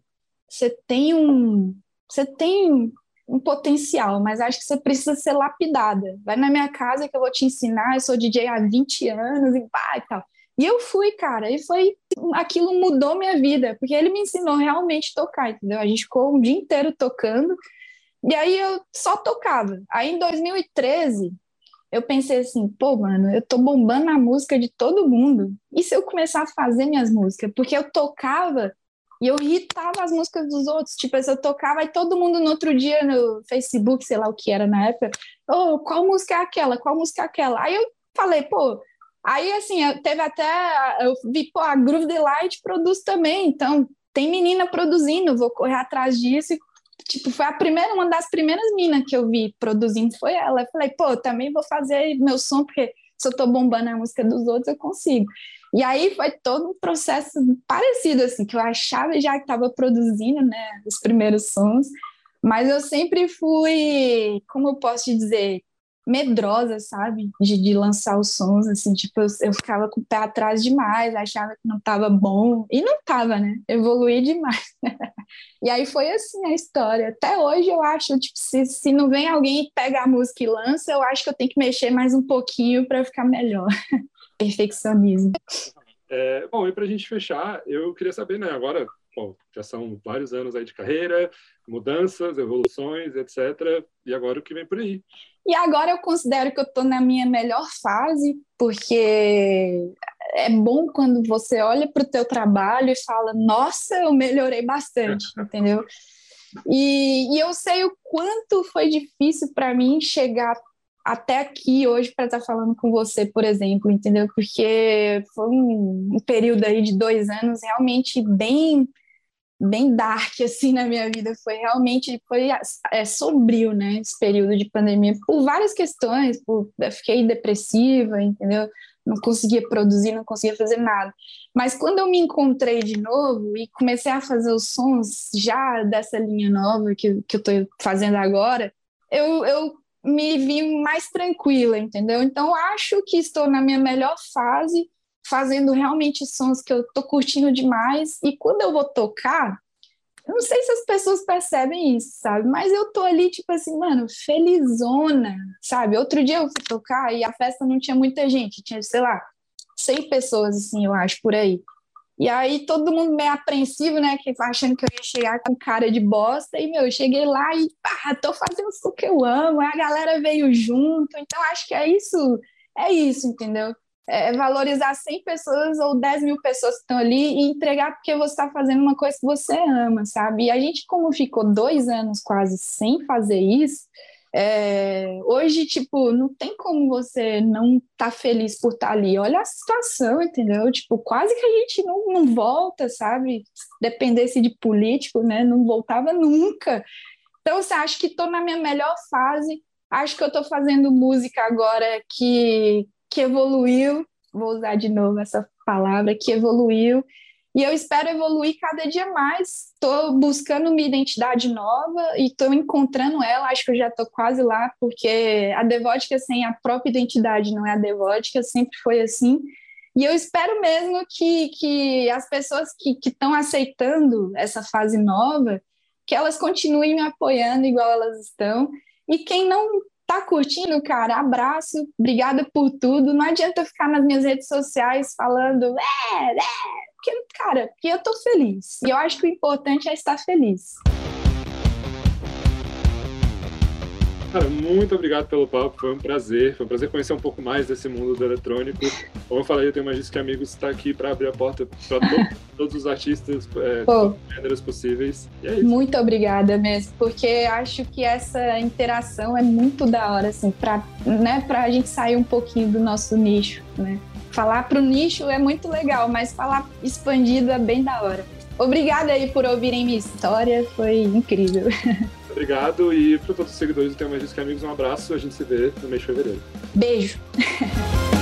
você tem um você tem um potencial, mas acho que você precisa ser lapidada. Vai na minha casa que eu vou te ensinar, eu sou DJ há 20 anos e pá e tal. E eu fui, cara, e foi aquilo mudou minha vida, porque ele me ensinou realmente a tocar, entendeu? A gente ficou um dia inteiro tocando, e aí eu só tocava. Aí em 2013, eu pensei assim, pô, mano, eu tô bombando a música de todo mundo. E se eu começar a fazer minhas músicas? Porque eu tocava e eu irritava as músicas dos outros. Tipo, se eu tocava, e todo mundo no outro dia no Facebook, sei lá o que era na época, oh, qual música é aquela? Qual música é aquela? Aí eu falei, pô. Aí, assim, eu teve até. Eu vi, pô, a Groove Delight produz também, então tem menina produzindo, vou correr atrás disso. Tipo, foi a primeira, uma das primeiras minas que eu vi produzindo foi ela. Eu falei, pô, também vou fazer meu som, porque se eu tô bombando a música dos outros, eu consigo. E aí foi todo um processo parecido, assim, que eu achava já que estava produzindo, né, os primeiros sons, mas eu sempre fui, como eu posso te dizer, medrosa, sabe, de, de lançar os sons, assim, tipo, eu, eu, ficava com o pé atrás demais, achava que não estava bom, e não estava, né, evoluí demais. e aí foi assim a história. Até hoje eu acho, tipo, se, se não vem alguém e pega a música e lança, eu acho que eu tenho que mexer mais um pouquinho para ficar melhor. perfeccionismo. É, bom, e para a gente fechar, eu queria saber, né, agora, bom, já são vários anos aí de carreira, mudanças, evoluções, etc. E agora o que vem por aí? E agora eu considero que eu estou na minha melhor fase, porque é bom quando você olha para o teu trabalho e fala, nossa, eu melhorei bastante, entendeu? E, e, eu sei o quanto foi difícil para mim chegar até aqui hoje para estar tá falando com você, por exemplo, entendeu? Porque foi um, período aí de dois anos realmente bem bem dark assim na minha vida. Foi realmente foi é, sombrio né esse período de pandemia por várias questões por, fiquei depressiva entendeu? Não conseguia produzir não conseguia fazer nada. Mas quando eu me encontrei de novo e comecei a fazer os sons já dessa linha nova que, que eu estou fazendo agora eu, eu me vi mais tranquila, entendeu? Então, acho que estou na minha melhor fase, fazendo realmente sons que eu tô curtindo demais. E quando eu vou tocar, eu não sei se as pessoas percebem isso, sabe? Mas eu tô ali, tipo assim, mano, felizona, sabe? Outro dia eu fui tocar e a festa não tinha muita gente, tinha, sei lá, 100 pessoas, assim, eu acho, por aí. E aí todo mundo meio apreensivo, né? Que achando que eu ia chegar com cara de bosta. E, meu, eu cheguei lá e pá, tô fazendo o que eu amo. A galera veio junto. Então, acho que é isso, é isso, entendeu? É valorizar 100 pessoas ou 10 mil pessoas que estão ali e entregar porque você está fazendo uma coisa que você ama, sabe? E a gente, como ficou dois anos quase sem fazer isso, é, hoje, tipo, não tem como você não tá feliz por estar tá ali. Olha a situação, entendeu? Tipo, quase que a gente não, não volta, sabe? Dependesse de político, né? Não voltava nunca. Então, você acha que estou na minha melhor fase. Acho que eu estou fazendo música agora que, que evoluiu. Vou usar de novo essa palavra, que evoluiu e eu espero evoluir cada dia mais. Estou buscando uma identidade nova e estou encontrando ela. Acho que eu já estou quase lá, porque a devótica sem a própria identidade não é a devótica, sempre foi assim. E eu espero mesmo que, que as pessoas que estão aceitando essa fase nova, que elas continuem me apoiando igual elas estão. E quem não tá curtindo, cara, abraço, obrigada por tudo. Não adianta ficar nas minhas redes sociais falando, é, é, porque, cara, porque eu tô feliz. E eu acho que o importante é estar feliz. Cara, muito obrigado pelo papo, foi um prazer. Foi um prazer conhecer um pouco mais desse mundo do eletrônico. Como eu falei, eu tenho mais disso que amigos está aqui para abrir a porta para todos, todos, os artistas, é, todos os gêneros possíveis. É muito obrigada mesmo, porque acho que essa interação é muito da hora, assim, para né, a gente sair um pouquinho do nosso nicho, né? Falar para o nicho é muito legal, mas falar expandido é bem da hora. Obrigada aí por ouvirem minha história, foi incrível. Obrigado e para todos os seguidores do Tema Mais que Amigos, um abraço. A gente se vê no mês de fevereiro. Beijo.